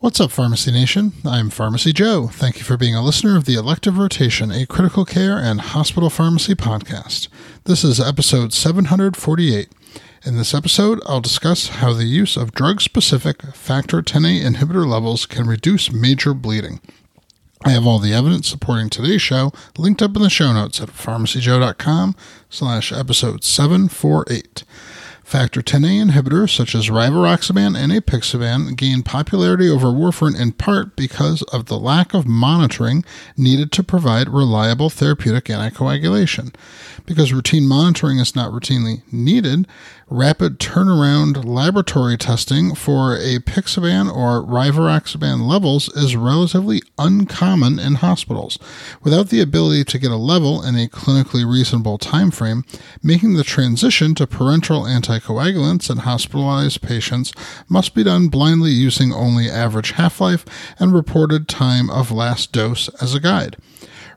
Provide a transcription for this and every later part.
What's up, Pharmacy Nation? I'm Pharmacy Joe. Thank you for being a listener of the Elective Rotation, a critical care and hospital pharmacy podcast. This is episode 748. In this episode, I'll discuss how the use of drug specific factor 10A inhibitor levels can reduce major bleeding. I have all the evidence supporting today's show linked up in the show notes at pharmacyjoe.com slash episode 748. Factor 10A inhibitors such as rivaroxaban and apixaban gain popularity over warfarin in part because of the lack of monitoring needed to provide reliable therapeutic anticoagulation. Because routine monitoring is not routinely needed, rapid turnaround laboratory testing for apixaban or rivaroxaban levels is relatively uncommon in hospitals. Without the ability to get a level in a clinically reasonable time frame, making the transition to parenteral anticoagulants in hospitalized patients must be done blindly using only average half-life and reported time of last dose as a guide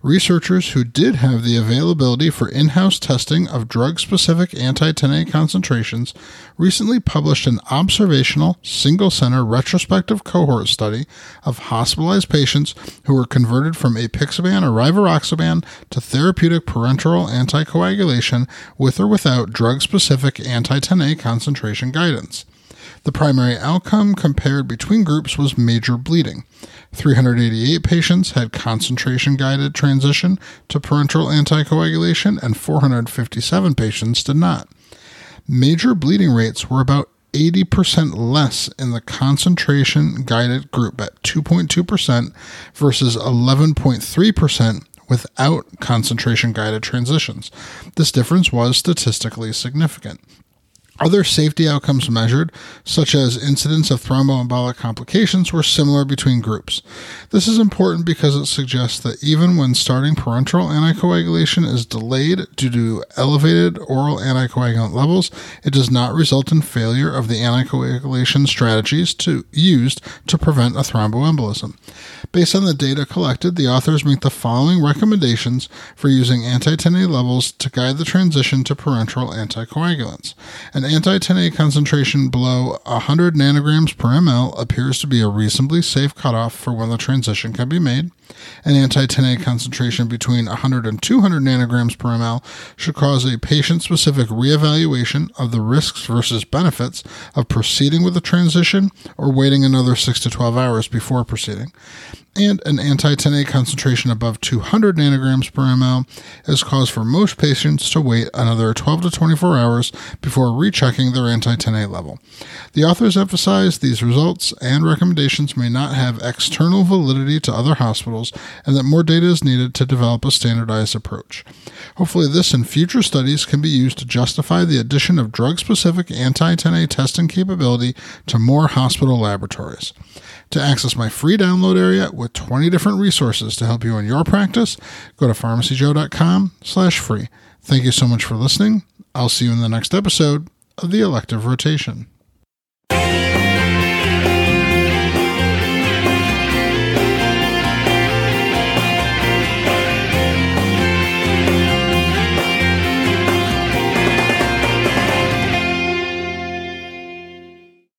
researchers who did have the availability for in house testing of drug specific anti 10A concentrations recently published an observational, single center retrospective cohort study of hospitalized patients who were converted from apixaban or rivaroxaban to therapeutic parenteral anticoagulation with or without drug specific anti 10A concentration guidance. The primary outcome compared between groups was major bleeding. 388 patients had concentration guided transition to parenteral anticoagulation, and 457 patients did not. Major bleeding rates were about 80% less in the concentration guided group at 2.2% versus 11.3% without concentration guided transitions. This difference was statistically significant. Other safety outcomes measured, such as incidence of thromboembolic complications, were similar between groups. This is important because it suggests that even when starting parenteral anticoagulation is delayed due to elevated oral anticoagulant levels, it does not result in failure of the anticoagulation strategies to, used to prevent a thromboembolism. Based on the data collected, the authors make the following recommendations for using anti-10A levels to guide the transition to parenteral anticoagulants. An anti-10A concentration below 100 nanograms per ml appears to be a reasonably safe cutoff for when the transition can be made. An anti-10A concentration between 100 and 200 nanograms per ml should cause a patient-specific reevaluation of the risks versus benefits of proceeding with the transition or waiting another 6 to 12 hours before proceeding and an anti-10A concentration above 200 nanograms per ml is cause for most patients to wait another 12 to 24 hours before rechecking their anti-10A level. The authors emphasize these results and recommendations may not have external validity to other hospitals and that more data is needed to develop a standardized approach. Hopefully this and future studies can be used to justify the addition of drug-specific anti-10A testing capability to more hospital laboratories. To access my free download area with 20 different resources to help you in your practice, go to pharmacyjoe.com slash free. Thank you so much for listening. I'll see you in the next episode of the Elective Rotation.